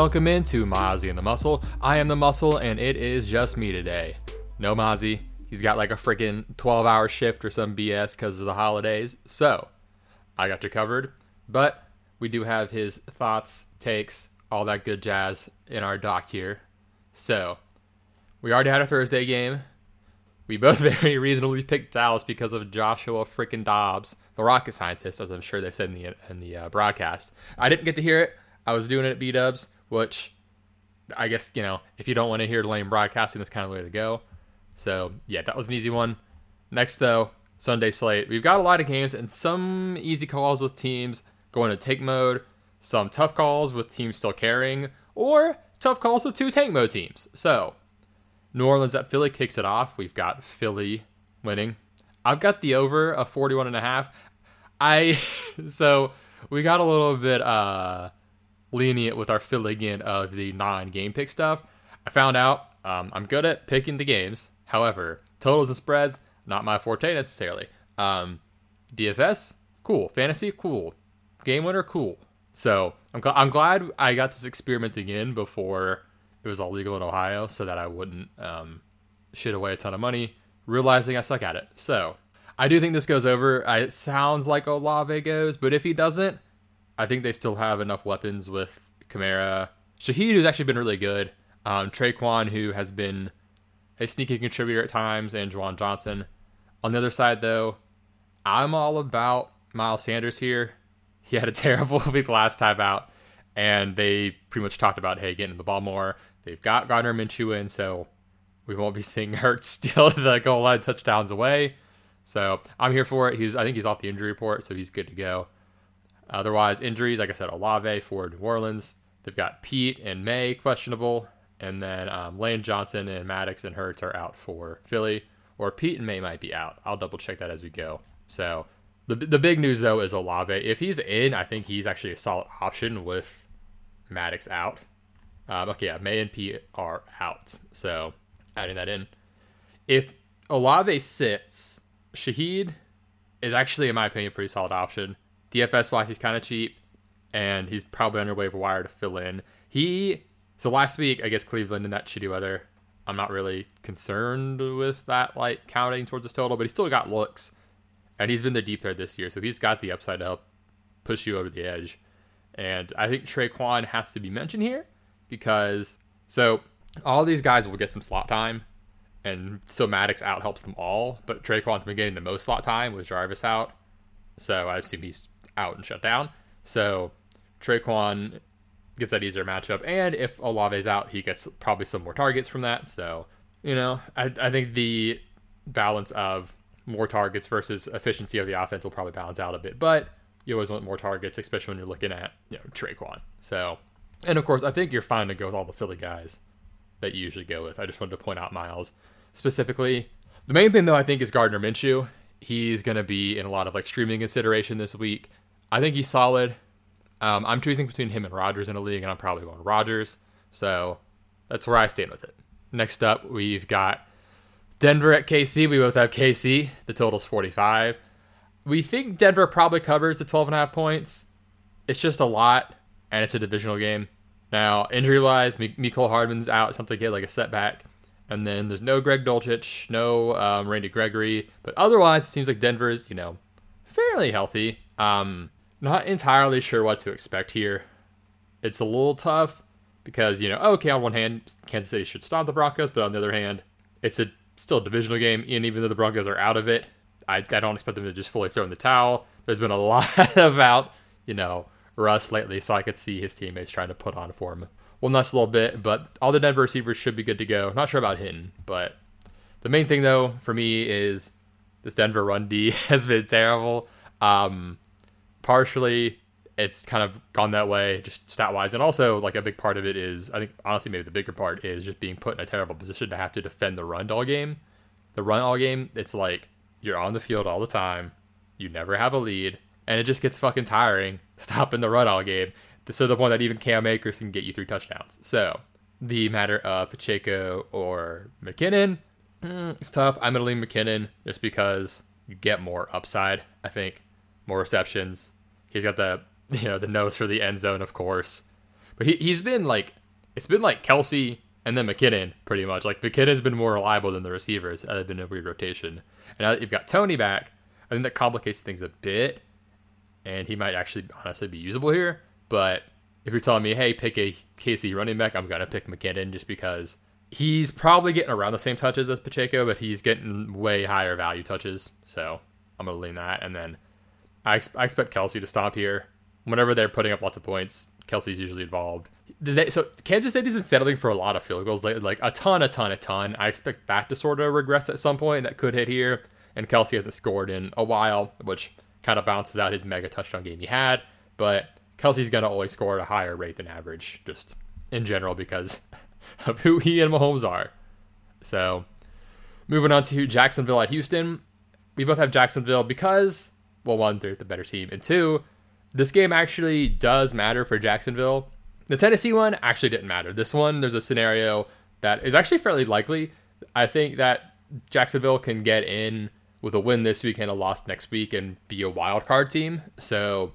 Welcome into Mozzie and the Muscle. I am the Muscle, and it is just me today. No Mozzie. He's got like a freaking 12 hour shift or some BS because of the holidays. So, I got you covered. But we do have his thoughts, takes, all that good jazz in our doc here. So, we already had a Thursday game. We both very reasonably picked Dallas because of Joshua freaking Dobbs, the rocket scientist, as I'm sure they said in the in the uh, broadcast. I didn't get to hear it. I was doing it at B Dubs which I guess, you know, if you don't want to hear lame broadcasting, that's kind of the way to go. So, yeah, that was an easy one. Next, though, Sunday slate. We've got a lot of games and some easy calls with teams going to take mode, some tough calls with teams still carrying, or tough calls with two tank mode teams. So, New Orleans at Philly kicks it off. We've got Philly winning. I've got the over of 41 and a half. I so we got a little bit uh lenient with our filling in of the non game pick stuff. I found out um, I'm good at picking the games. However, totals and spreads, not my forte necessarily. Um, DFS, cool. Fantasy, cool. Game winner, cool. So I'm, gl- I'm glad I got this experimenting in before it was all legal in Ohio so that I wouldn't um, shit away a ton of money, realizing I suck at it. So I do think this goes over. It sounds like Olave goes, but if he doesn't, I think they still have enough weapons with Kamara. Shaheed, who's actually been really good. Um, Tre'Quan, who has been a sneaky contributor at times, and Juwan Johnson. On the other side, though, I'm all about Miles Sanders here. He had a terrible week last time out, and they pretty much talked about, hey, getting the ball more. They've got Gardner Minshew in, so we won't be seeing Hurts steal the goal line touchdowns away. So I'm here for it. He's I think he's off the injury report, so he's good to go. Otherwise, injuries, like I said, Olave for New Orleans. They've got Pete and Maye questionable. And then um, Lane Johnson and Maddox and Hurts are out for Philly. Or Pete and Maye might be out. I'll double check that as we go. So the, the big news, though, is Olave. If he's in, I think he's actually a solid option with Maddox out. Um, okay, yeah, Maye and Pete are out. So adding that in. If Olave sits, Shaheed is actually, in my opinion, a pretty solid option. DFS wise, he's kind of cheap, and he's probably on your waiver wire to fill in. He so last week, I guess Cleveland in that shitty weather. I'm not really concerned with that, like counting towards his total, but he still got looks, and he's been the deep threat this year, so he's got the upside to help push you over the edge. And I think Tre'Quan has to be mentioned here because so all these guys will get some slot time, and so Maddox out helps them all, but Tre'Quan's been getting the most slot time with Jarvis out, so I assume he's out and shut down. So Tre'Quan gets that easier matchup, and if Olave's out, he gets probably some more targets from that. So you know, I, I think the balance of more targets versus efficiency of the offense will probably balance out a bit, but you always want more targets, especially when you're looking at you know Tre'Quan. So, and of course, I think you're fine to go with all the Philly guys that you usually go with. I just wanted to point out Miles specifically. The main thing though, I think, is Gardner Minshew. He's going to be in a lot of like streaming consideration this week. I think he's solid. Um, I'm choosing between him and Rodgers in a league, and I'm probably going Rodgers. So that's where I stand with it. Next up, we've got Denver at KC. We both have KC. The total's 45. We think Denver probably covers the 12 and a half points. It's just a lot, and it's a divisional game. Now, injury wise, Mecole Hardman's out. Something get like a setback. And then there's no Greg Dulcich, no um, Randy Gregory. But otherwise, it seems like Denver is, you know, fairly healthy. Um, not entirely sure what to expect here. It's a little tough because, you know, okay, on one hand, Kansas City should stop the Broncos, but on the other hand, it's a still a divisional game, and even though the Broncos are out of it, I, I don't expect them to just fully throw in the towel. There's been a lot about, you know, Russ lately, so I could see his teammates trying to put on for him. Well, a little bit, but all the Denver receivers should be good to go. Not sure about Hinton, but the main thing though for me is this Denver run D has been terrible. Um, partially, it's kind of gone that way, just stat wise, and also like a big part of it is, I think honestly, maybe the bigger part is just being put in a terrible position to have to defend the run all game. The run all game, it's like you're on the field all the time, you never have a lead, and it just gets fucking tiring stopping the run all game. So the point that even Cam Akers can get you three touchdowns. So the matter of Pacheco or McKinnon, mm, it's tough. I'm gonna lean McKinnon just because you get more upside. I think more receptions. He's got the you know the nose for the end zone, of course. But he he's been like it's been like Kelce and then McKinnon pretty much. Like McKinnon's been more reliable than the receivers. That has been a weird rotation. And now you've got Toney back. I think that complicates things a bit, and he might actually honestly be usable here. But if you're telling me, hey, pick a KC running back, I'm gonna pick McKinnon just because he's probably getting around the same touches as Pacheco, but he's getting way higher value touches. So I'm gonna lean that, and then I, ex- I expect Kelce to stop here. Whenever they're putting up lots of points, Kelce's usually involved. They, so Kansas City's been settling for a lot of field goals, like, like a ton, a ton, a ton. I expect that to sort of regress at some point. That could hit here. And Kelsey hasn't scored in a while, which kind of bounces out his mega touchdown game he had. But Kelce's going to always score at a higher rate than average, just in general, because of who he and Mahomes are. So, moving on to Jacksonville at Houston. We both have Jacksonville because, well, one, they're the better team, and two, this game actually does matter for Jacksonville. The Tennessee one actually didn't matter. This one, there's a scenario that is actually fairly likely. I think that Jacksonville can get in with a win this week and a loss next week and be a wild card team. So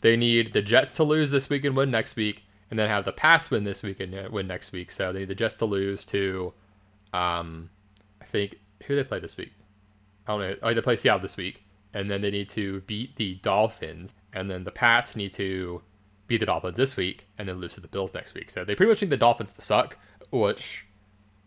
they need the Jets to lose this week and win next week, and then have the Pats win this week and win next week. So they need the Jets to lose to, um, I think who they play this week. I don't know. Oh, they play Seattle this week, and then they need to beat the Dolphins, and then the Pats need to beat the Dolphins this week, and then lose to the Bills next week. So they pretty much need the Dolphins to suck, which,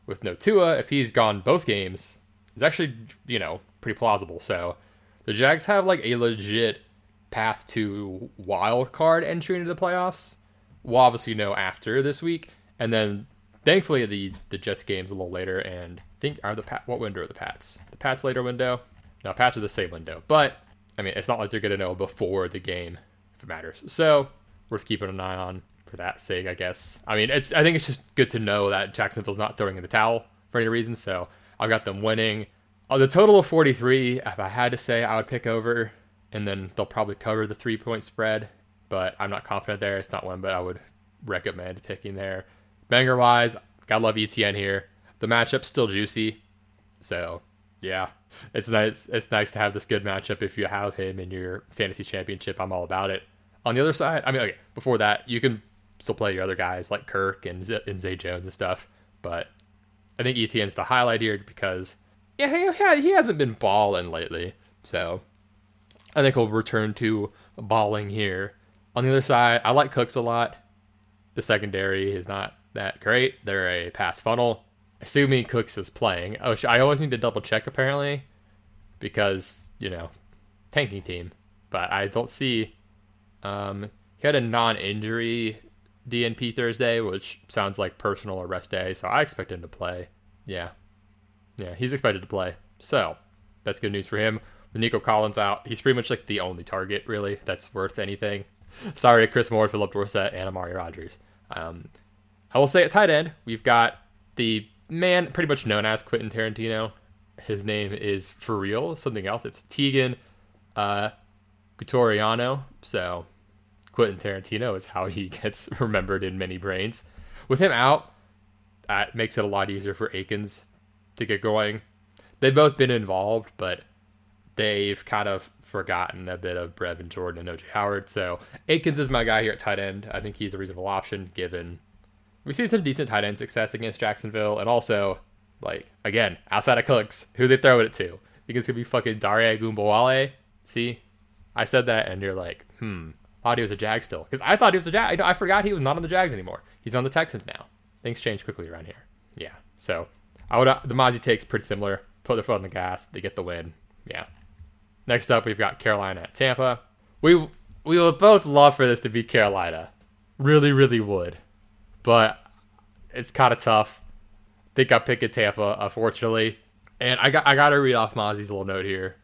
with no Tua, if he's gone both games, is actually you know pretty plausible. So the Jags have like a legit path to wild card entry into the playoffs. We'll obviously know after this week, and then thankfully the the Jets game's a little later. And think are the Pat what window are the Pats? The Pats later window. No, patch of the same window, but I mean it's not like they're gonna know before the game if it matters. So worth keeping an eye on for that sake, I guess. I mean it's I think it's just good to know that Jacksonville's not throwing in the towel for any reason. So I've got them winning. On the total of 43, if I had to say, I would pick over and then they'll probably cover the three point spread. But I'm not confident there. It's not one, but I would recommend picking there. Banger wise, gotta love ETN here. The matchup's still juicy, so yeah, it's nice. It's nice to have this good matchup if you have him in your fantasy championship. I'm all about it. On the other side, I mean, okay, before that, you can still play your other guys like Kirk and Z- and Zay Jones and stuff, but I think ETN's the highlight here because yeah, he, he hasn't been balling lately, so I think he'll return to balling here. On the other side, I like Cooks a lot. The secondary is not that great. They're a pass funnel. Assuming Cooks is playing. Oh, I always need to double check apparently because, you know, tanking team. But I don't see. Um, he had a non injury DNP Thursday, which sounds like personal or rest day. So I expect him to play. Yeah. Yeah, he's expected to play. So that's good news for him. With Nico Collins out, he's pretty much like the only target really that's worth anything. Sorry, Chris Moore, Phillip Dorsett, and Amari Rodgers. Um, I will say at tight end, we've got the man pretty much known as Quentin Tarantino. His name is for real something else. It's Teagan uh, Quitoriano. So Quentin Tarantino is how he gets remembered in many brains. With him out, that makes it a lot easier for Akins to get going. They've both been involved, but they've kind of forgotten a bit of Brevin Jordan and OJ Howard. So Akins is my guy here at tight end. I think he's a reasonable option given we see some decent tight end success against Jacksonville, and also like again outside of Cooks, who they throw it to. Think it's gonna be fucking Dare Ogunbowale. See, I said that, and you're like, hmm. Thought he was a Jag still, because I thought he was a Jag. I forgot he was not on the Jags anymore. He's on the Texans now. Things change quickly around here. Yeah. So I would the Mozzie takes pretty similar. Put their foot on the gas. They get the win. Yeah. Next up, we've got Carolina at Tampa. We we would both love for this to be Carolina. Really, really would. But it's kind of tough. Think I pick at Tampa, unfortunately. And I got I got to read off Mozzie's little note here.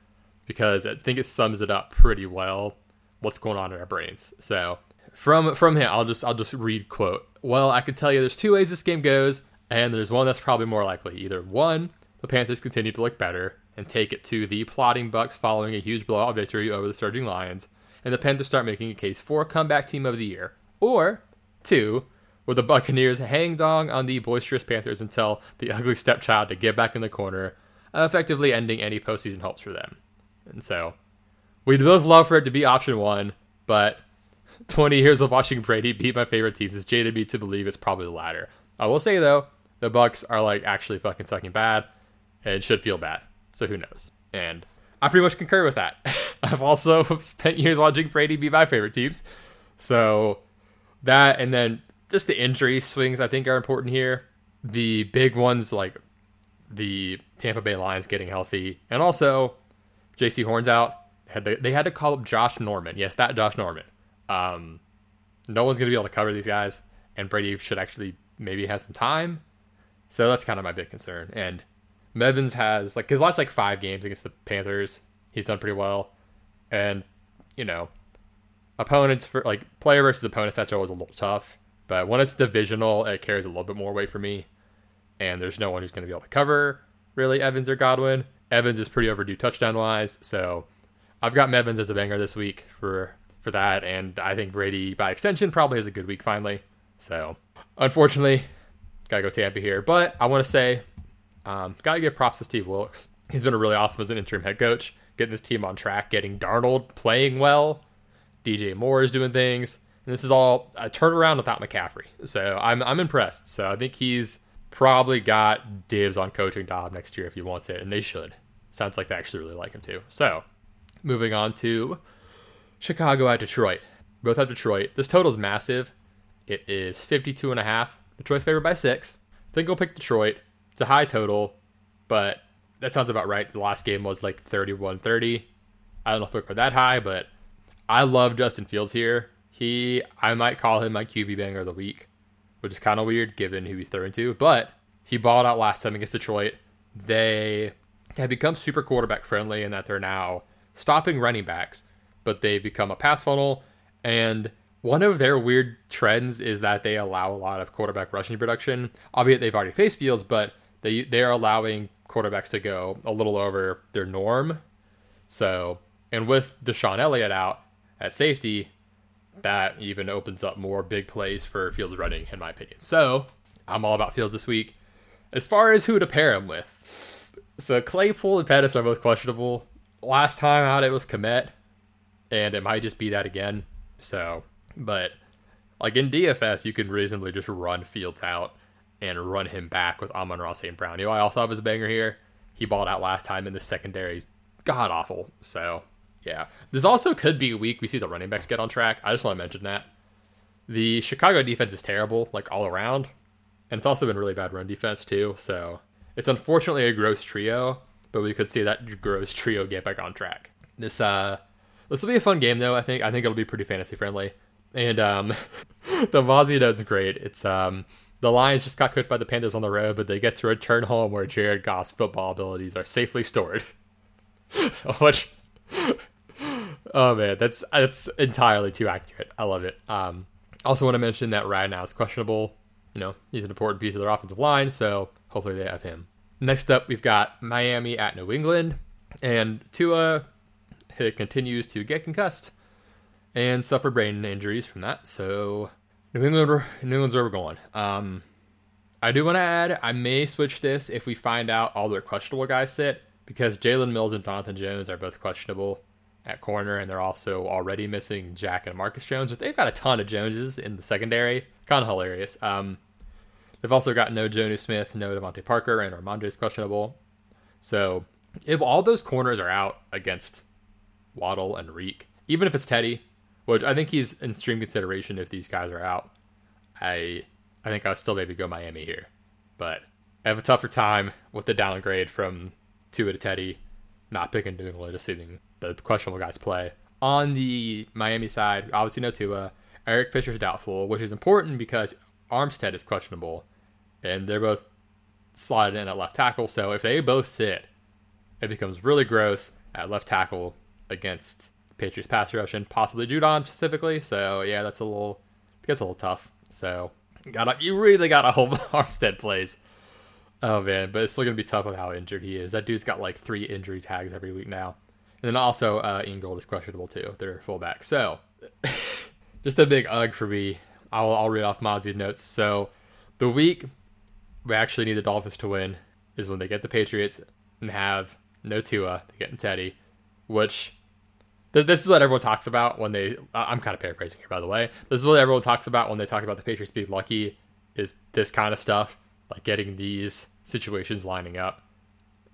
because I think it sums it up pretty well what's going on in our brains. So from from him, I'll just I'll just read quote. Well, I can tell you there's two ways this game goes, and there's one that's probably more likely. Either one, the Panthers continue to look better and take it to the plotting Bucks following a huge blowout victory over the Surging Lions, and the Panthers start making a case for a comeback team of the year. Or two, where the Buccaneers hang dong on the boisterous Panthers until the ugly stepchild to get back in the corner, effectively ending any postseason hopes for them. And so, we'd both love for it to be option one, but 20 years of watching Brady beat my favorite teams has jaded me to believe it's probably the latter. I will say though, the Bucks are like actually fucking sucking bad and should feel bad. So who knows? And I pretty much concur with that. I've also spent years watching Brady beat my favorite teams. So that and then just the injury swings I think are important here. The big ones like the Tampa Bay Lions getting healthy and also Jaycee Horn's out. Had to, they had to call up Josh Norman. Yes, that Josh Norman. Um, no one's going to be able to cover these guys, and Brady should actually maybe have some time. So that's kind of my big concern. And Mevans has like his last like five games against the Panthers, he's done pretty well. And you know, opponents for like player versus opponents, that's always a little tough. But when it's divisional, it carries a little bit more weight for me. And there's no one who's going to be able to cover really Evans or Godwin. Evans is pretty overdue touchdown wise, so I've got Mevans as a banger this week for for that, and I think Brady by extension probably has a good week finally. So unfortunately, gotta go Tampa here. But I want to say, um, gotta give props to Steve Wilks. He's been a really awesome as an interim head coach, getting this team on track, getting Darnold playing well. DJ Moore is doing things, and this is all a turnaround without McCaffrey. So I'm I'm impressed. So I think he's probably got dibs on coaching job next year if he wants it, and they should. Sounds like they actually really like him too. So, moving on to Chicago at Detroit. Both at Detroit. This total is massive. It is 52 and a half. Detroit's favored by six. I think I'll pick Detroit. It's a high total, but that sounds about right. The last game was like 31 30. I don't know if it that high, but I love Justin Fields here. He, I might call him my QB banger of the week which is kind of weird given who he's throwing to. But he balled out last time against Detroit. They have become super quarterback friendly in that they're now stopping running backs, but they become a pass funnel. And one of their weird trends is that they allow a lot of quarterback rushing production, albeit they've already faced Fields, but they they are allowing quarterbacks to go a little over their norm. So, and with DeShon Elliott out at safety, that even opens up more big plays for Fields running, in my opinion. So I'm all about Fields this week. As far as who to pair him with, so Claypool and Pettis are both questionable. Last time out, it was Kmet, and it might just be that again. So, but like in DFS, you can reasonably just run Fields out and run him back with Amon-Ra St. Brown. You know, I also have his banger here. He balled out last time in the secondary. God awful. So yeah. This also could be a week we see the running backs get on track. I just want to mention that. The Chicago defense is terrible, like all around. And it's also been really bad run defense too. So it's unfortunately a gross trio, but we could see that gross trio get back on track. This uh this will be a fun game though, I think. I think it'll be pretty fantasy friendly. And um the Mozzie note's great. It's um the Lions just got cooked by the Panthers on the road, but they get to return home where Jared Goff's football abilities are safely stored. Which oh man, that's that's entirely too accurate. I love it. Um, also want to mention that Ragnow is questionable. You know, he's an important piece of their offensive line, so hopefully they have him. Next up, we've got Miami at New England, and Tua it continues to get concussed and suffer brain injuries from that. So New England, New England's where we're going. Um, I do want to add, I may switch this if we find out all their questionable guys sit because Jalen Mills and Jonathan Jones are both questionable at corner, and they're also already missing Jack and Marcus Jones, but they've got a ton of Joneses in the secondary. Kind of hilarious. Um, they've also got no Jonnu Smith, no DeVante Parker, and Rhamondre's questionable. So if all those corners are out against Waddle and Reek, even if it's Teddy, which I think he's in stream consideration if these guys are out, I I think I'll still maybe go Miami here. But I have a tougher time with the downgrade from Tua to Teddy, not picking New England, assuming the questionable guys play. On the Miami side, obviously no Tua. Eric Fisher's doubtful, which is important because Armstead is questionable, and they're both slotted in at left tackle. So if they both sit, it becomes really gross. at left tackle against Patriots pass rush and possibly Judon specifically. So yeah, that's a little it gets a little tough. So got you really got to hope Armstead plays. Oh man, but it's still gonna be tough with how injured he is. That dude's got like three injury tags every week now. And then also uh, Ingold is questionable too. They're fullback. So just a big ugh for me. I'll, I'll read off Mozzie's notes. So the week we actually need the Dolphins to win is when they get the Patriots and have no Tua, they get Teddy, which this is what everyone talks about when they. I'm kind of paraphrasing here, by the way. This is what everyone talks about when they talk about the Patriots being lucky. Is this kind of stuff like getting these situations lining up?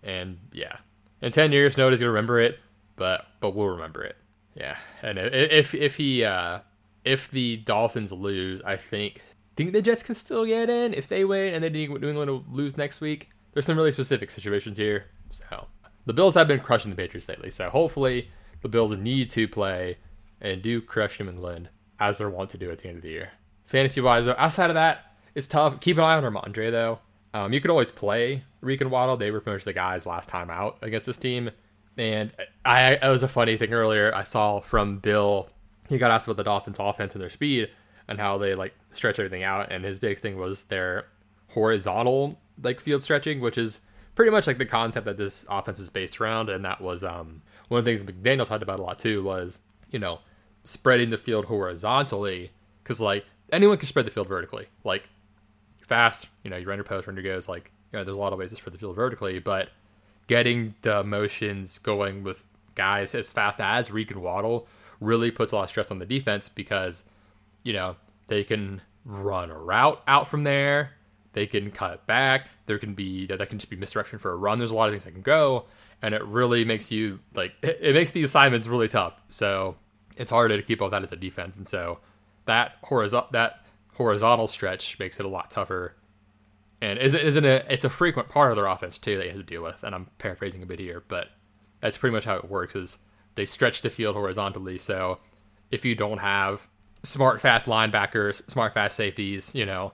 And yeah, in ten years, nobody's gonna remember it, but but we'll remember it. Yeah, and if if he uh, if the Dolphins lose, I think think the Jets can still get in if they win and then New England will lose next week. There's some really specific situations here. So the Bills have been crushing the Patriots lately. So hopefully the Bills need to play and do crush New England as they're wont to do at the end of the year. Fantasy wise, though, outside of that, it's tough. Keep an eye on Rhamondre, though. Um, you could always play Reek and Waddle. They were pretty much the guys last time out against this team. And I, it was a funny thing earlier I saw from Bill. He got asked about the Dolphins' offense and their speed and how they like stretch everything out. And his big thing was their horizontal like field stretching, which is pretty much like the concept that this offense is based around. And that was um, one of the things McDaniel talked about a lot too was you know spreading the field horizontally because like anyone can spread the field vertically. Like fast, you know, you your post, your goes. Like you know, there's a lot of ways to spread the field vertically, but getting the motions going with guys as fast as Reek and Waddle really puts a lot of stress on the defense because you know they can run a route out from there. They can cut back. There can be that can just be misdirection for a run. There's a lot of things that can go, and it really makes you like it, it makes the assignments really tough. So it's harder to keep up that as a defense, and so that horizontal that horizontal stretch makes it a lot tougher. And isn't isn't it? It's a frequent part of their offense too. that They have to deal with, and I'm paraphrasing a bit here, but that's pretty much how it works. Is they stretch the field horizontally. So if you don't have smart, fast linebackers, smart, fast safeties, you know,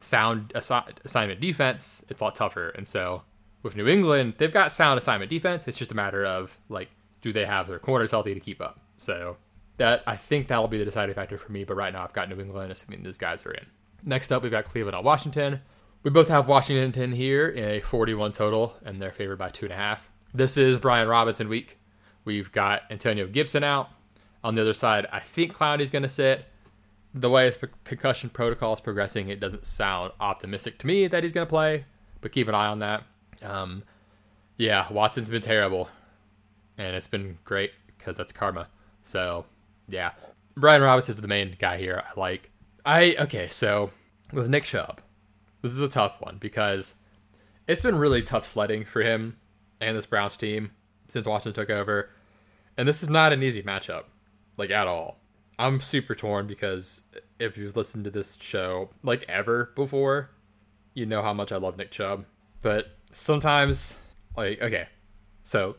sound assi- assignment defense, it's a lot tougher. And so with New England, they've got sound assignment defense. It's just a matter of like, do they have their corners healthy to keep up? So that I think that'll be the deciding factor for me. But right now, I've got New England, assuming those guys are in. Next up, we've got Cleveland at Washington. We both have Washington here in a 41 total, and they're favored by two and a half. This is Brian Robinson week. We've got Antonio Gibson out. On the other side, I think Clowney's going to sit. The way his concussion protocol is progressing, it doesn't sound optimistic to me that he's going to play, but keep an eye on that. Um, yeah, Watson's been terrible, and it's been great because that's karma. So, yeah, Brian Roberts is the main guy here. I like. I okay. So with Nick Chubb, this is a tough one because it's been really tough sledding for him and this Browns team since Watson took over, and this is not an easy matchup, like at all. I'm super torn because if you've listened to this show like ever before, you know how much I love Nick Chubb. But sometimes, like, okay, so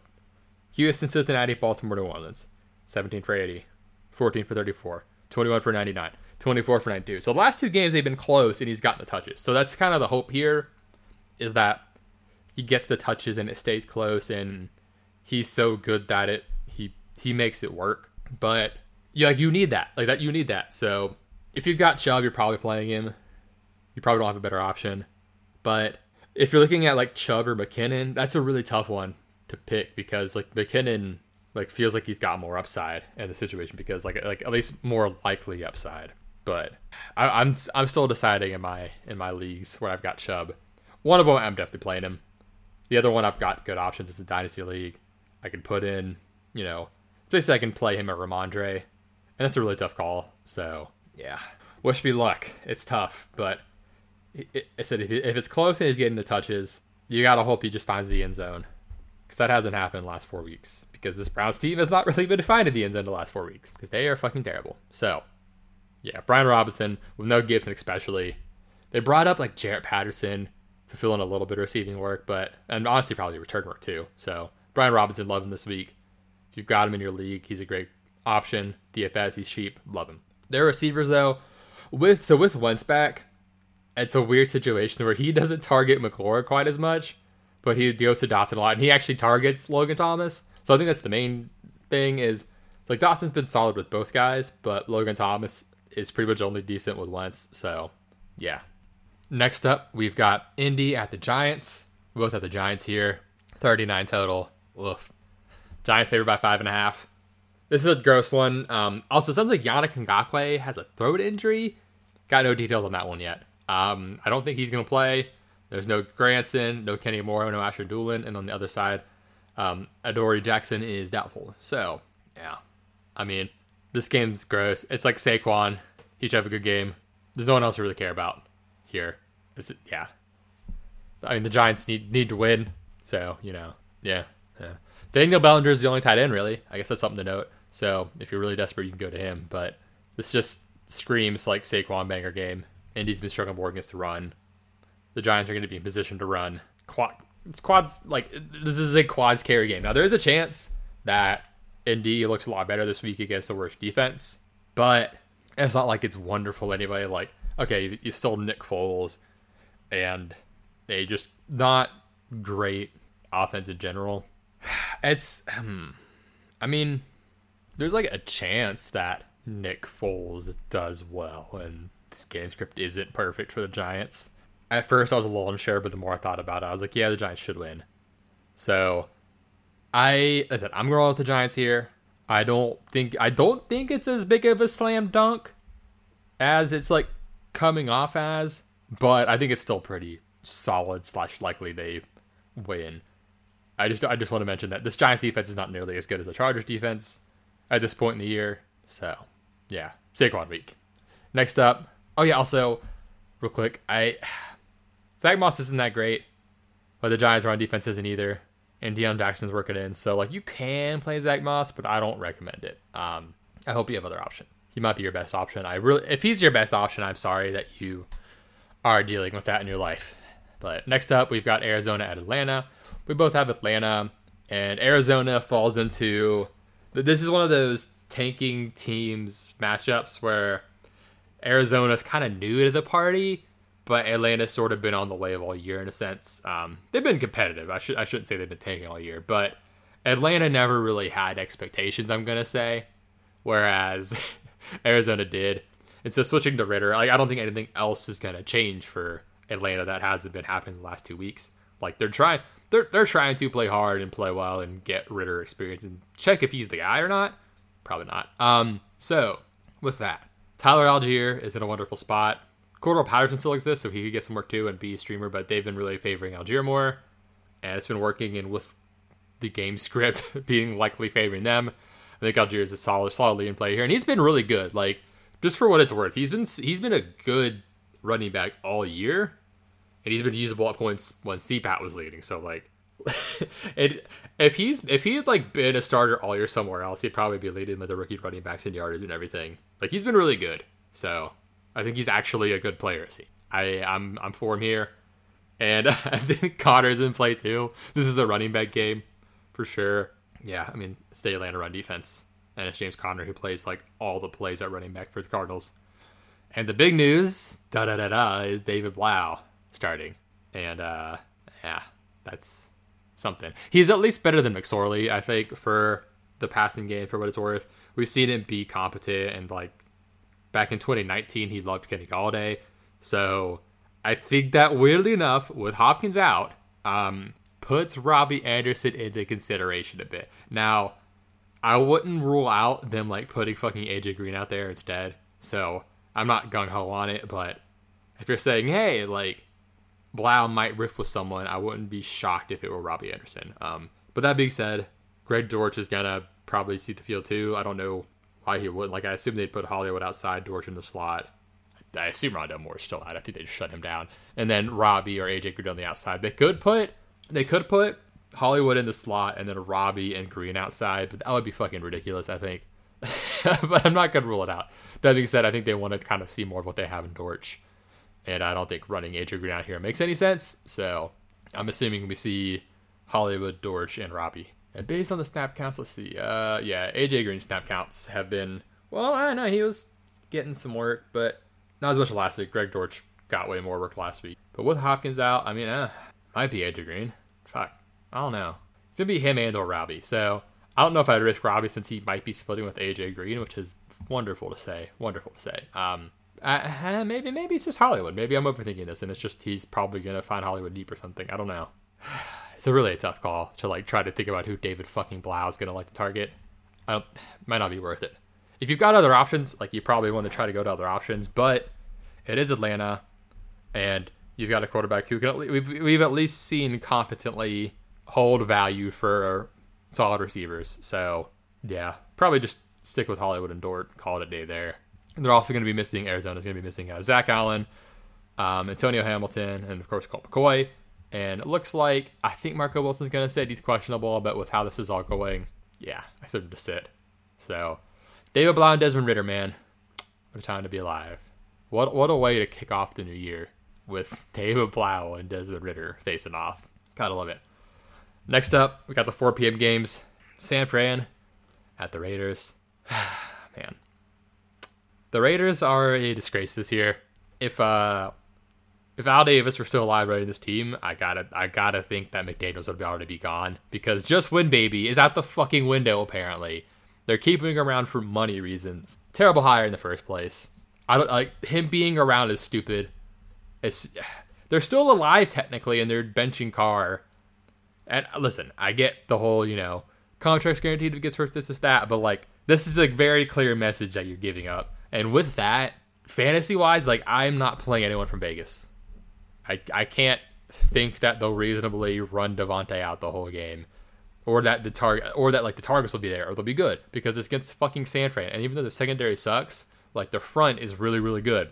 Houston, Cincinnati, Baltimore, New Orleans, 17 for 80, 14 for 34, 21 for 99, 24 for 92. So the last two games they've been close and he's gotten the touches. So that's kind of the hope here is that he gets the touches and it stays close and he's so good that it he he makes it work. But yeah, like you need that. Like that you need that. So if you've got Chubb, you're probably playing him. You probably don't have a better option. But if you're looking at like Chubb or McKinnon, that's a really tough one to pick because like McKinnon like feels like he's got more upside in the situation because like like at least more likely upside. But I, am I'm, I'm still deciding in my in my leagues where I've got Chubb. One of them I'm definitely playing him. The other one I've got good options is the Dynasty League. I can put in, you know, basically I can play him at Rhamondre, and that's a really tough call. So yeah, wish me luck. It's tough, but I said if, if it's close and he's getting the touches, you gotta hope he just finds the end zone, because that hasn't happened in the last four weeks. Because this Browns team has not really been finding the end zone the last four weeks, because they are fucking terrible. So yeah, Brian Robinson with no Gibson especially. They brought up like Jaret Patterson to fill in a little bit of receiving work, but and honestly probably return work too. So Brian Robinson, love him this week. If you've got him in your league, he's a great option. DFS, he's cheap, love him. Their receivers though, with so with Wentz back, it's a weird situation where he doesn't target McLaurin quite as much, but he goes to Dotson a lot, and he actually targets Logan Thomas. So I think that's the main thing is like Dotson's been solid with both guys, but Logan Thomas is pretty much only decent with Wentz. So yeah. Next up, we've got Indy at the Giants. We both at the Giants here. 39 total. Oof. Giants favored by five and a half. This is a gross one. Um, also, sounds like Yannick Ngakoue has a throat injury. Got no details on that one yet. Um, I don't think he's going to play. There's no Granson, no Kenny Moore, no Ashton Dulin. and on the other side, um, Adoree Jackson is doubtful. So, yeah. I mean, this game's gross. It's like Saquon. He should have a good game. There's no one else to really care about here. It's, yeah. I mean, the Giants need need to win. So, you know, yeah. yeah. Daniel Bellinger is the only tight end, really. I guess that's something to note. So, if you're really desperate, you can go to him. But this just screams like Saquon banger game. Indy's been struggling more against the run. The Giants are going to be in position to run. Quad, it's quads like this is a quads carry game. Now there is a chance that Indy looks a lot better this week against the worst defense, but it's not like it's wonderful anyway. Like okay, you, stole Nick Foles, and they just not great offense in general. It's, hmm, I mean, there's like a chance that Nick Foles does well, and this game script isn't perfect for the Giants. At first, I was a little unsure, but the more I thought about it, I was like, yeah, the Giants should win. So, I, I said, I'm going with the Giants here. I don't think I don't think it's as big of a slam dunk as it's like coming off as, but I think it's still pretty solid slash likely they win. I just I just want to mention that this Giants defense is not nearly as good as the Chargers defense at this point in the year. So yeah, Saquon week. Next up, oh yeah, also real quick, I Zack Moss isn't that great, but the Giants run defense isn't either, and Deon Jackson's working in. So like you can play Zack Moss, but I don't recommend it. Um, I hope you have other option. He might be your best option. I really, if he's your best option, I'm sorry that you are dealing with that in your life. But next up, we've got Arizona at Atlanta. We both have Atlanta, and Arizona falls into this is one of those tanking teams matchups where Arizona's kind of new to the party, but Atlanta's sort of been on the wave all year in a sense. Um, they've been competitive. I should I shouldn't say they've been tanking all year, but Atlanta never really had expectations. I'm gonna say, whereas Arizona did. And so switching to Ridder, like I don't think anything else is gonna change for Atlanta that hasn't been happening the last two weeks. Like they're trying they're they're trying to play hard and play well and get Ridder experience and check if he's the guy or not. Probably not. Um, so with that, Tyler Allgeier is in a wonderful spot. Cordarrelle Patterson still exists, so he could get some work too and be a streamer, but they've been really favoring Allgeier more, and it's been working. And with the game script being likely favoring them, I think Allgeier is a solid, solidly in play here, and he's been really good. Like just for what it's worth, he's been he's been a good running back all year and he's been usable at points when CPAT was leading. So like, it, if he's if he had like been a starter all year somewhere else, he'd probably be leading like the rookie running backs in yardage and everything. Like he's been really good. So I think he's actually a good player. See, I I'm I'm for him here, and I think Conner's in play too. This is a running back game for sure. Yeah, I mean, State Atlanta run defense, and it's James Conner who plays like all the plays at running back for the Cardinals. And the big news, da da da da, is David Blough starting. And uh, yeah, that's something. He's at least better than McSorley, I think, for the passing game, for what it's worth. We've seen him be competent, and like back in 2019, he loved Kenny Golladay. So I think that weirdly enough, with Hopkins out, um, puts Robbie Anderson into consideration a bit. Now, I wouldn't rule out them like putting fucking AJ Green out there instead. So I'm not gung ho on it, but if you're saying, hey, like Blough might riff with someone, I wouldn't be shocked if it were Robbie Anderson. Um, but that being said, Greg Dortch is gonna probably see the field too. I don't know why he wouldn't. Like I assume they'd put Hollywood outside, Dortch in the slot. I assume Rondale Moore's still out. I think they just shut him down. And then Robbie or AJ Green on the outside. They could put they could put Hollywood in the slot and then Robbie and Green outside, but that would be fucking ridiculous, I think. but I'm not gonna rule it out. That being said, I think they want to kind of see more of what they have in Dortch and I don't think running AJ Green out here makes any sense. So I'm assuming we see Hollywood, Dortch, and Robbie. And based on the snap counts, let's see. Uh, yeah, AJ Green snap counts have been well. I don't know he was getting some work, but not as much last week. Greg Dortch got way more work last week. But with Hopkins out, I mean, uh, might be AJ Green. Fuck, I don't know. It's gonna be him and or Robbie. So I don't know if I'd risk Robbie since he might be splitting with AJ Green, which is wonderful to say. Wonderful to say. Um, maybe maybe it's just Hollywood. Maybe I'm overthinking this, and it's just he's probably gonna find Hollywood deep or something. I don't know. It's a really a tough call to like try to think about who David fucking Blough is gonna like to target. I might not be worth it. If you've got other options, like you probably want to try to go to other options, but it is Atlanta, and you've got a quarterback who can we've we've at least seen competently hold value for solid receivers. So yeah, probably just stick with Hollywood and Dort, call it a day there. And they're also going to be missing Arizona's going to be missing uh, Zach Allen, um, Antonio Hamilton, and of course Colt McCoy. And it looks like I think Marco Wilson's going to sit. He's questionable, but with how this is all going, yeah, I expect him to sit. So David Blough and Desmond Ridder, man, what a time to be alive. What what a way to kick off the new year with David Blough and Desmond Ridder facing off. Gotta love it. Next up, we got the 4 p.m. games. San Fran at the Raiders. man, the Raiders are a disgrace this year. If uh if Al Davis were still alive running this team, I gotta I gotta think that McDaniels would be already be gone because just win baby is out the fucking window apparently. They're keeping him around for money reasons. Terrible hire in the first place. I don't like him being around is stupid. It's they're still alive technically and they're benching Carr. And listen, I get the whole, you know, contracts guaranteed if it gets hurt, this is that, but like this is a very clear message that you're giving up. And with that, fantasy wise, like I'm not playing anyone from Vegas. I I can't think that they'll reasonably run Davante out the whole game, or that the target, or that like the targets will be there, or they'll be good because it's against fucking San Fran. And even though the secondary sucks, like the front is really really good,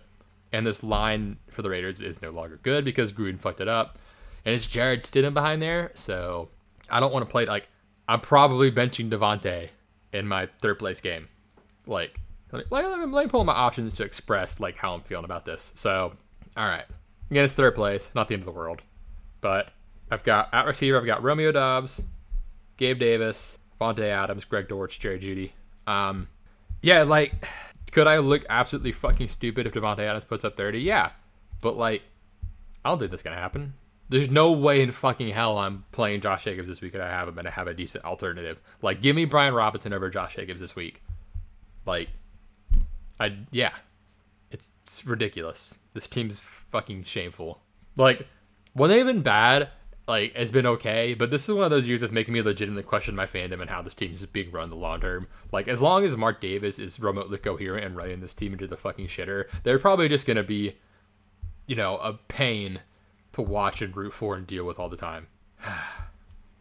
and this line for the Raiders is no longer good because Gruden fucked it up, and it's Jarrett Stidham behind there. So I don't want to play like I'm probably benching Davante in my third place game. Like, let me, let me pull my options to express like how I'm feeling about this. So, all right. Again, it's third place, not the end of the world. But I've got at receiver, I've got Romeo Doubs, Gabe Davis, Vontae Adams, Greg Dortch, Jerry Jeudy. Um, yeah, like, could I look absolutely fucking stupid if Davante Adams puts up 30? Yeah. But, like, I don't think that's going to happen. There's no way in fucking hell I'm playing Josh Jacobs this week and I have him and I have a decent alternative. Like, give me Brian Robinson over Josh Jacobs this week. Like, I, yeah. It's, it's ridiculous. This team's fucking shameful. Like, when they've been bad, like, it's been okay, but this is one of those years that's making me legitimately question my fandom and how this team is being run the long term. Like, as long as Mark Davis is remotely coherent and running this team into the fucking shitter, they're probably just gonna be, you know, a pain to watch and root for and deal with all the time.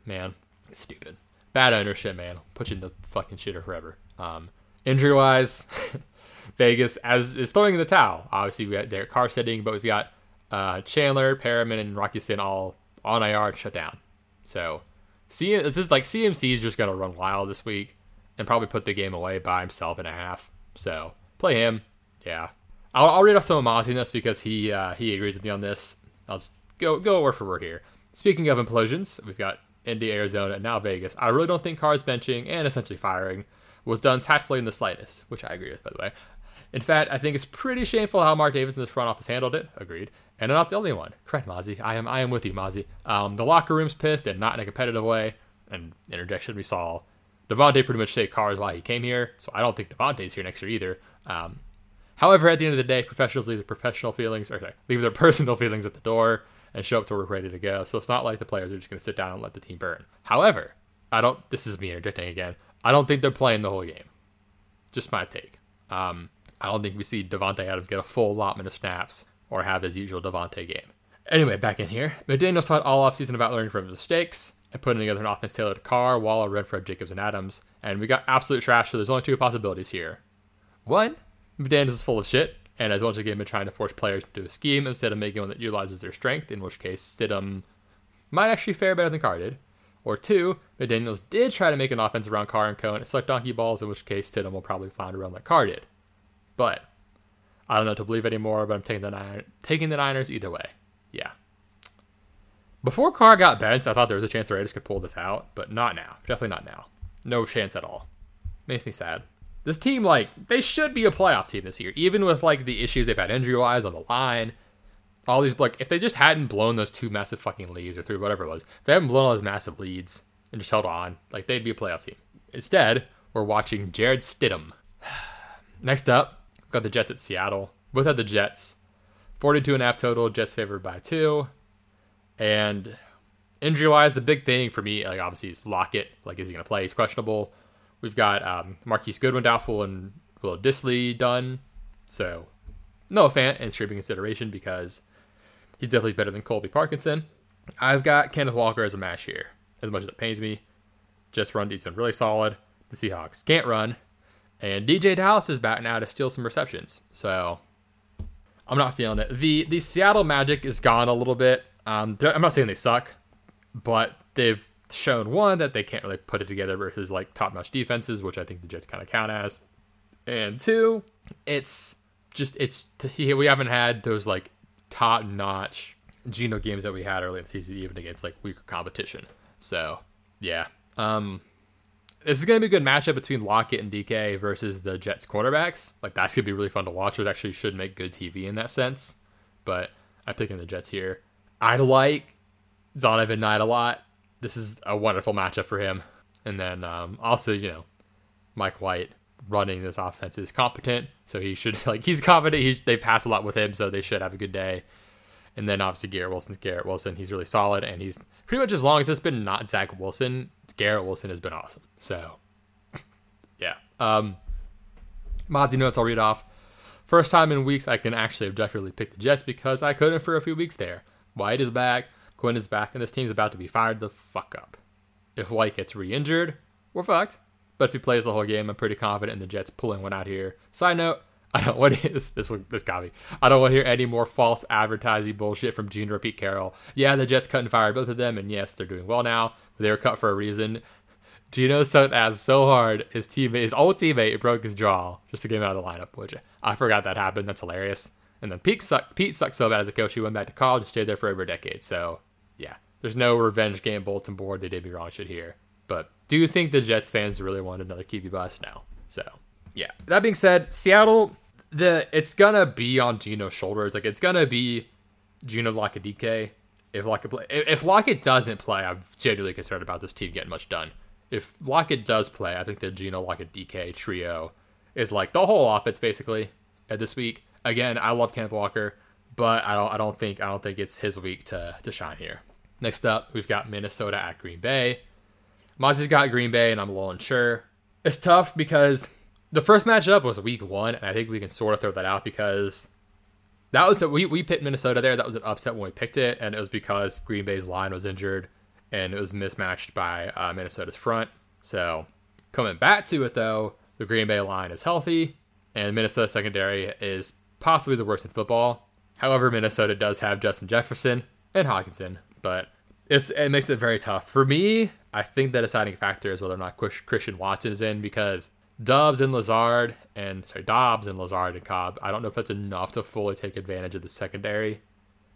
man, it's stupid. Bad ownership, man. Put you in the fucking shitter forever. Um, injury wise, Vegas as is throwing in the towel. Obviously, we got Derek Carr sitting, but we've got uh, Chandler, Perriman, and Rocky Sin all on IR and shut down. So, see, it's just like CMC is just gonna run wild this week and probably put the game away by himself and a half. So play him. Yeah, I'll, I'll read off some of Mozzie this because he uh, he agrees with me on this. I'll just go go word for word here. Speaking of implosions, we've got Indy, Arizona, and now Vegas. I really don't think Carr's benching and essentially firing was done tactfully in the slightest, which I agree with, by the way. In fact, I think it's pretty shameful how Mark Davis in the front office handled it. Agreed. And I'm not the only one. Correct, Mozzie. I am I am with you, Mozzie. Um, the locker room's pissed and not in a competitive way. And interjection, we saw Davante pretty much say Carr's while he came here, so I don't think Davante's here next year either. Um, however, at the end of the day, professionals leave their professional feelings, or sorry, leave their personal feelings at the door and show up to work ready to go. So it's not like the players are just going to sit down and let the team burn. However, I don't. This is me interjecting again. I don't think they're playing the whole game. Just my take. Um, I don't think we see Davante Adams get a full allotment of snaps or have his usual Davante game. Anyway, back in here. McDaniels talked all offseason about learning from mistakes and putting together an offense tailored to Carr, Waller, Renfrow, Jacobs, and Adams. And we got absolute trash, so there's only two possibilities here. One, McDaniels is full of shit and has once again been trying to force players into a scheme instead of making one that utilizes their strength, in which case Stidham might actually fare better than Carr did. Or two, McDaniels did try to make an offense around Carr and Co. and sucked donkey balls, in which case Stidham will probably flounder around like Carr did. But I don't know to believe anymore, but I'm taking the Niners, taking the Niners either way. Yeah. Before Carr got benched, I thought there was a chance the Raiders could pull this out, but not now. Definitely not now. No chance at all. Makes me sad. This team, like, they should be a playoff team this year, even with like the issues they've had injury wise on the line. All these like, if they just hadn't blown those two massive fucking leads or three, whatever it was, if they hadn't blown all those massive leads and just held on, like they'd be a playoff team. Instead, we're watching Jarrett Stidham. Next up, got the Jets at Seattle. Both had the Jets. 42 and a half total, Jets favored by two. And injury wise, the big thing for me, like obviously, is Lockett. Like, is he going to play? He's questionable. We've got um, Marquise Goodwin doubtful and Will Dissly done. So, Noah Fant and streaming consideration because he's definitely better than Colby Parkinson. I've got Kenneth Walker as a mash here, as much as it pains me. Jets run D's been really solid. The Seahawks can't run. And DeeJay Dallas is back now to steal some receptions. So I'm not feeling it. The the Seattle Magic is gone a little bit. Um, I'm not saying they suck, but they've shown one that they can't really put it together versus like top notch defenses, which I think the Jets kind of count as. And two, it's just it's we haven't had those like top notch Geno games that we had early in the season, even against like weaker competition. So yeah, um, this is going to be a good matchup between Lockett and DK versus the Jets quarterbacks. Like that's going to be really fun to watch. It actually should make good TV in that sense. But I'm picking the Jets here. I like Zonovan Knight a lot. This is a wonderful matchup for him. And then um, also, you know, Mike White running this offense is competent, so he should like he's confident. He, they pass a lot with him, so they should have a good day. And then obviously Garrett Wilson's Garrett Wilson. He's really solid, and he's pretty much as long as it's been not Zach Wilson, Garrett Wilson has been awesome. So yeah. Um Mozzie notes I'll read off. First time in weeks I can actually objectively pick the Jets because I couldn't for a few weeks there. White is back, Quinn is back, and this team's about to be fired the fuck up. If White gets re-injured, we're fucked. But if he plays the whole game, I'm pretty confident in the Jets pulling one out here. Side note, I don't want to, this this this got me. I don't want to hear any more false advertising bullshit from Geno or Pete Carroll. Yeah, the Jets cut and fired both of them, and yes, they're doing well now. But they were cut for a reason. Geno sucked as so hard his teammate, his old teammate, broke his jaw just to get him out of the lineup. Which I forgot that happened. That's hilarious. And then Pete sucked. Pete sucked so bad as a coach, he went back to college and stayed there for over a decade. So yeah, there's no revenge game bulletin board. They did me wrong shit here. But do you think the Jets fans really want another QB bust now? So yeah. That being said, Seattle, the it's gonna be on Geno's shoulders. Like it's gonna be Geno Lockett. If Lockett play, if Lockett doesn't play, I'm genuinely concerned about this team getting much done. If Lockett does play, I think the Geno Lockett DK trio is like the whole offense basically at this week. Again, I love Kenneth Walker, but I don't I don't think I don't think it's his week to to shine here. Next up, we've got Minnesota at Green Bay. Mozzie's got Green Bay, and I'm a little unsure. It's tough because the first matchup was week one, and I think we can sort of throw that out because that was a, we we picked Minnesota there. That was an upset when we picked it, and it was because Green Bay's line was injured and it was mismatched by uh, Minnesota's front. So coming back to it though, the Green Bay line is healthy, and Minnesota secondary is possibly the worst in football. However, Minnesota does have Justin Jefferson and Hockenson, but it's it makes it very tough for me. I think the deciding factor is whether or not Christian Watson is in because Doubs and Lazard and sorry Dobbs and Lazard and Cobb. I don't know if that's enough to fully take advantage of the secondary.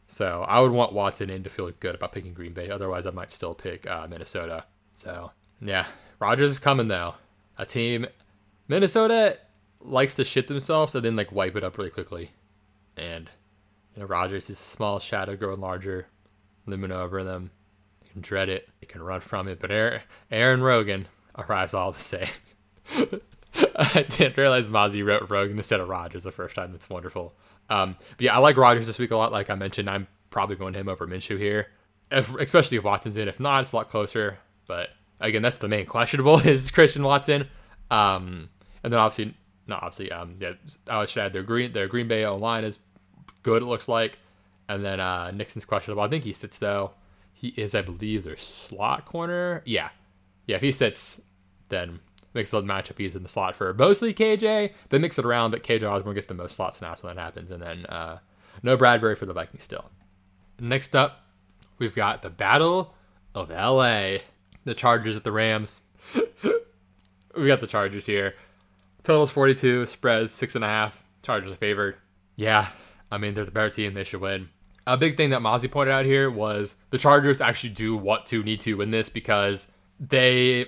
So I would want Watson in to feel good about picking Green Bay. Otherwise, I might still pick uh, Minnesota. So yeah, Rodgers is coming though. A team Minnesota likes to shit themselves and then like wipe it up really quickly. And you know Rodgers is small shadow growing larger, looming over them. You can dread it. You can run from it. But Aaron, Aaron Rogan arrives all the same. I didn't realize Mozzie wrote Rogan instead of Rodgers the first time. That's wonderful. Um, but yeah, I like Rodgers this week a lot. Like I mentioned, I'm probably going him over Minshew here, if, especially if Watson's in. If not, it's a lot closer. But again, that's the main questionable is Christian Watson. Um, and then obviously, not obviously, um, yeah, I should add their Green their Green Bay O line is good. It looks like, and then uh, Nixon's questionable. I think he sits though. He is, I believe, their slot corner. Yeah, yeah. If he sits, then makes the matchup easy in the slot for mostly KJ. They mix it around, but KJ Osborn gets the most slot snaps when that happens. And then uh, no Bradbury for the Vikings still. Next up, we've got the Battle of LA. The Chargers at the Rams. we got the Chargers here. Totals 42, spreads 6.5. Chargers are favored. Yeah, I mean, they're the better team. They should win. A big thing that Mozzie pointed out here was the Chargers actually do want to need to win this because they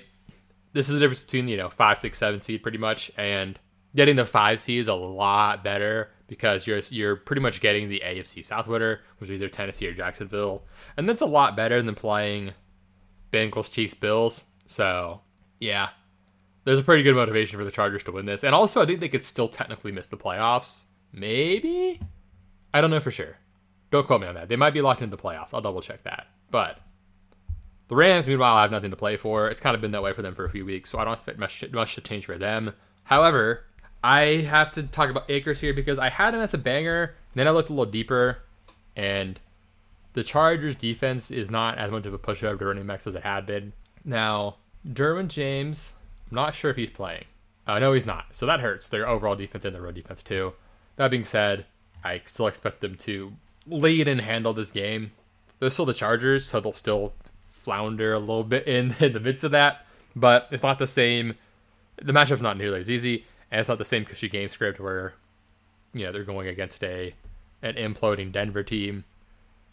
this is the difference between you know five, six, seven seed pretty much, and getting the five seed is a lot better because you're you're pretty much getting the AFC South winner, which is either Tennessee or Jacksonville, and that's a lot better than playing Bengals, Chiefs, Bills. So yeah, there's a pretty good motivation for the Chargers to win this. And also, I think they could still technically miss the playoffs. Maybe? I don't know for sure. Don't quote me on that. They might be locked into the playoffs. I'll double check that. But the Rams, meanwhile, have nothing to play for. It's kind of been that way for them for a few weeks, so I don't expect much, much to change for them. However, I have to talk about Akers here because I had him as a banger. Then I looked a little deeper, and the Chargers' defense is not as much of a pushover to running backs as it had been. Now, Derwin James, I'm not sure if he's playing. Uh, no, he's not. So that hurts their overall defense and their road defense too. That being said, I still expect them to lead and handle this game. They're still the Chargers, so they'll still flounder a little bit in, in the midst of that. But it's not the same. The matchup's not nearly as easy, and it's not the same cushy game script where, you know, they're going against a an imploding Denver team.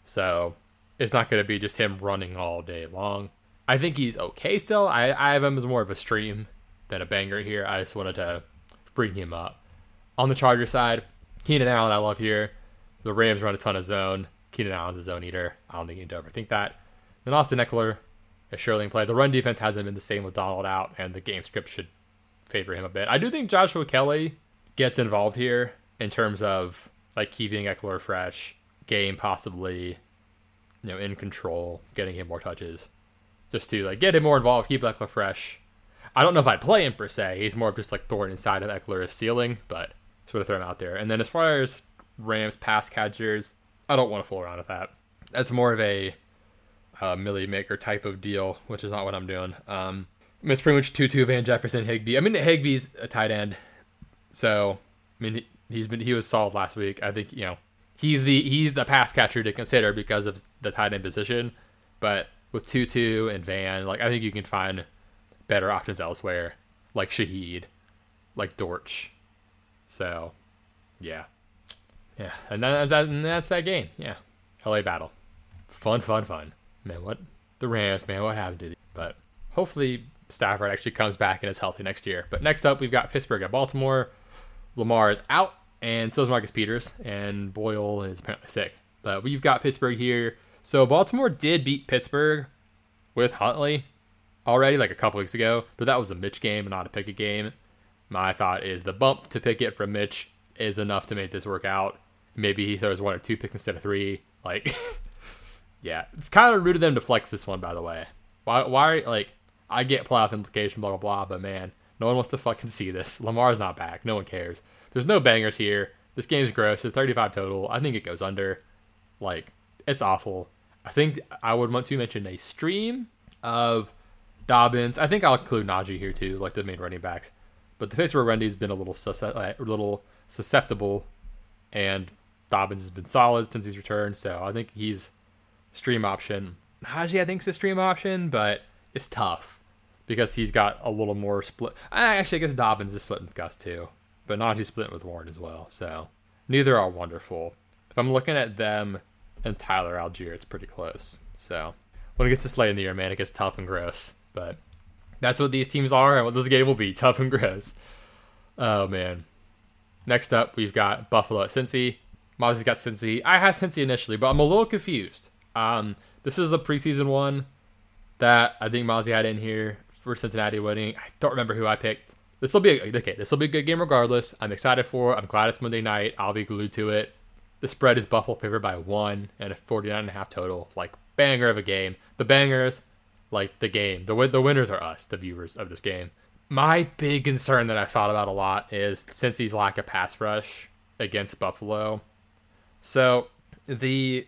So it's not going to be just him running all day long. I think he's okay still. I, I have him as more of a stream than a banger here. I just wanted to bring him up. On the Charger side, Keenan Allen, I love here. The Rams run a ton of zone. Keenan Allen's a zone eater. I don't think you need to overthink that. Then Austin Ekeler is surely in play. The run defense hasn't been the same with Donald out, and the game script should favor him a bit. I do think Joshua Kelley gets involved here in terms of like keeping Ekeler fresh, game possibly, you know, in control, getting him more touches, just to like get him more involved, keep Ekeler fresh. I don't know if I'd play him per se. He's more of just like thorn inside of Ekeler's ceiling, but sort of throw him out there. And then as far as Rams pass catchers, I don't want to fool around with that. That's more of a uh, Milly Maker type of deal, which is not what I'm doing. Um, it's pretty much Tutu Van Jefferson Higbee. I mean, Higbee's a tight end, so I mean he's been he was solid last week. I think you know he's the he's the pass catcher to consider because of the tight end position. But with Tutu and Van, like I think you can find better options elsewhere, like Shaheed, like Dortch. So, yeah, yeah, and, that, that, and that's that game. Yeah, LA battle, fun, fun, fun. Man, what the Rams, man, what happened to them? But hopefully Stafford actually comes back and is healthy next year. But next up, we've got Pittsburgh at Baltimore. Lamar is out, and so is Marcus Peters, and Boyle is apparently sick. But we've got Pittsburgh here. So Baltimore did beat Pittsburgh with Huntley already, like a couple weeks ago, but that was a Mitch game, and not a Pickett game. My thought is the bump to Pickett from Mitch is enough to make this work out. Maybe he throws one or two picks instead of three. Like, yeah, it's kind of rude of them to flex this one, by the way. Why? Why? Like, I get playoff implication, blah blah blah, but man, no one wants to fucking see this. Lamar's not back. No one cares. There's no bangers here. This game's gross. It's 35 total. I think it goes under. Like, it's awful. I think I would want to mention a stream of Dobbins. I think I'll include Najee here too, like the main running backs. But the Pittsburgh Wendy's been a little sus- uh, a little susceptible, and Dobbins has been solid since he's returned. So I think he's stream option. Najee, I think, is a stream option, but it's tough because he's got a little more split. Actually, I guess Dobbins is splitting with Gus too, but Najee's splitting with Warren as well. So neither are wonderful. If I'm looking at them and Tyler Allgeier, it's pretty close. So when it gets to late in the year, man, it gets tough and gross. But that's what these teams are and what this game will be tough and gross. Oh, man. Next up, we've got Buffalo at Cincy. Mozzie's got Cincy. I had Cincy initially, but I'm a little confused. Um, this is a preseason one that I think Mozzie had in here for Cincinnati winning. I don't remember who I picked. This will be a, okay. This will be a good game regardless. I'm excited for. it. I'm glad it's Monday night. I'll be glued to it. The spread is Buffalo favored by one and a 49 and a half total. Like banger of a game. The bangers, like the game. The the winners are us, the viewers of this game. My big concern that I thought about a lot is Cincy's lack of pass rush against Buffalo. So the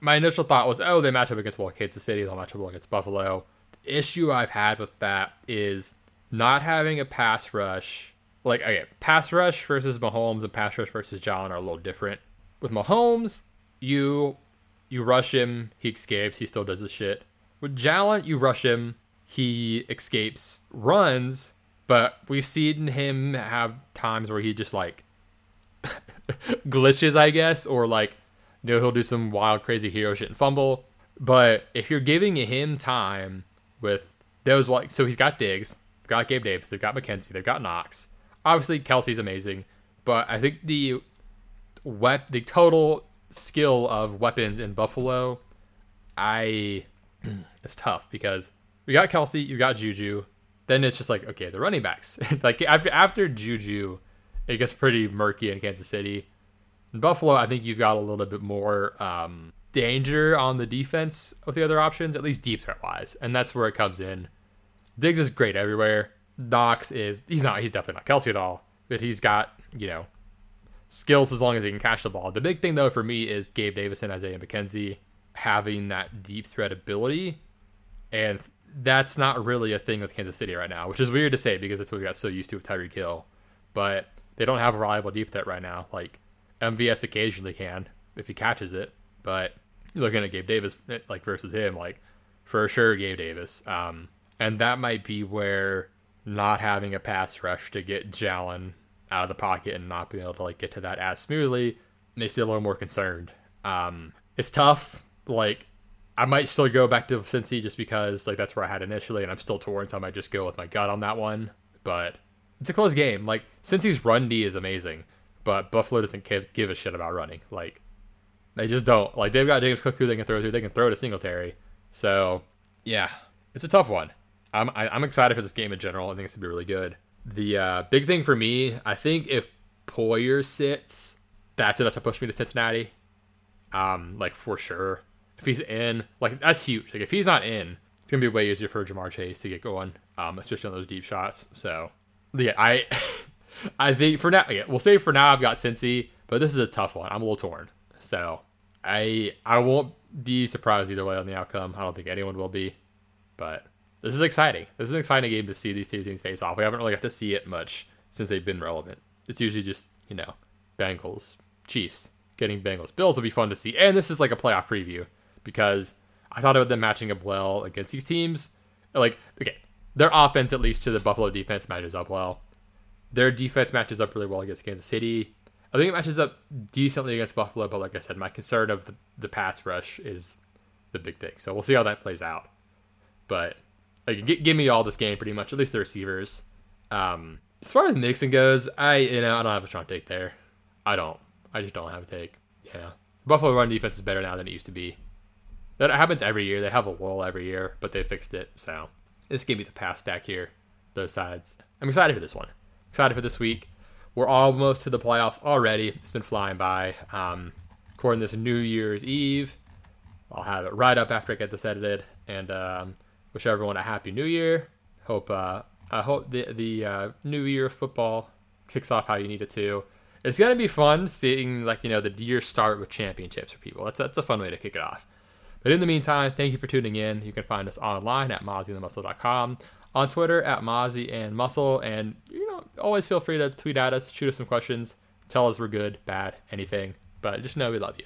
my initial thought was, oh, they match up against well, Kansas City, they'll match up against Buffalo. The issue I've had with that is not having a pass rush. Like, okay, pass rush versus Mahomes and pass rush versus John are a little different. With Mahomes, you you rush him, he escapes, he still does his shit. With Jalen, you rush him, he escapes, runs, but we've seen him have times where he just like glitches, I guess, or like you know he'll do some wild, crazy hero shit and fumble. But if you're giving him time with those like, so he's got Diggs, got Gabe Davis, they've got McKenzie, they've got Knox. Obviously, Kelce's amazing, but I think the wep- the total skill of weapons in Buffalo, I it's tough because we got Kelce, you got Juju, then it's just like okay, the running backs. like after after Juju, it gets pretty murky in Kansas City. In Buffalo, I think you've got a little bit more um, danger on the defense with the other options, at least deep threat wise, and that's where it comes in. Diggs is great everywhere. Knox is he's not he's definitely not Kelce at all, but he's got you know skills as long as he can catch the ball. The big thing though for me is Gabe Davis and Isaiah McKenzie having that deep threat ability, and that's not really a thing with Kansas City right now, which is weird to say because that's what we got so used to with Tyreek Hill. But they don't have a reliable deep threat right now. Like MVS occasionally can if he catches it, but looking at Gabe Davis like versus him, like for sure Gabe Davis. Um, and that might be where not having a pass rush to get Jalen out of the pocket and not being able to like get to that as smoothly makes me a little more concerned. Um, it's tough. Like I might still go back to Cincy just because like that's where I had initially, and I'm still torn, so I might just go with my gut on that one. But it's a close game. Like Cincy's run D is amazing, but Buffalo doesn't give, a shit about running. Like they just don't. Like they've got James Cook who they can throw to. They can throw to Singletary. So yeah, it's a tough one. I'm I, am i am excited for this game in general. I think it's gonna be really good. The uh, big thing for me, I think if Poyer sits, that's enough to push me to Cincinnati. Um, like for sure. If he's in, like that's huge. Like if he's not in, it's gonna be way easier for Ja'Marr Chase to get going, um, especially on those deep shots. So yeah, I I think for now, yeah, we'll say for now I've got Cincy, but this is a tough one. I'm a little torn. So I I won't be surprised either way on the outcome. I don't think anyone will be, but this is exciting. This is an exciting game to see these two teams face off. We haven't really got to see it much since they've been relevant. It's usually just you know Bengals, Chiefs, getting Bengals. Bills will be fun to see, and this is like a playoff preview because I thought about them matching up well against these teams. Like okay, their offense at least to the Buffalo defense matches up well. Their defense matches up really well against Kansas City. I think it matches up decently against Buffalo, but like I said, my concern of the, the pass rush is the big thing. So we'll see how that plays out. But like, g- give me all this game pretty much, at least the receivers. Um, as far as Mixon goes, I you know I don't have a strong take there. I don't. I just don't have a take. Yeah, Buffalo run defense is better now than it used to be. That happens every year. They have a lull every year, but they fixed it. So this gave me the pass stack here, both sides. I'm excited for this one. Excited for this week. We're almost to the playoffs already. It's been flying by. Um, recording this New Year's Eve. I'll have it right up after I get this edited, and um, wish everyone a happy New Year. Hope uh, I hope the the uh, New Year football kicks off how you need it to. It's gonna be fun seeing like you know the year start with championships for people. That's that's a fun way to kick it off. But in the meantime, thank you for tuning in. You can find us online at mozzieandthemuscle.com, on Twitter at Mozzie and Muscle, and you know, always feel free to tweet at us, shoot us some questions, tell us we're good, bad, anything. But just know we love you.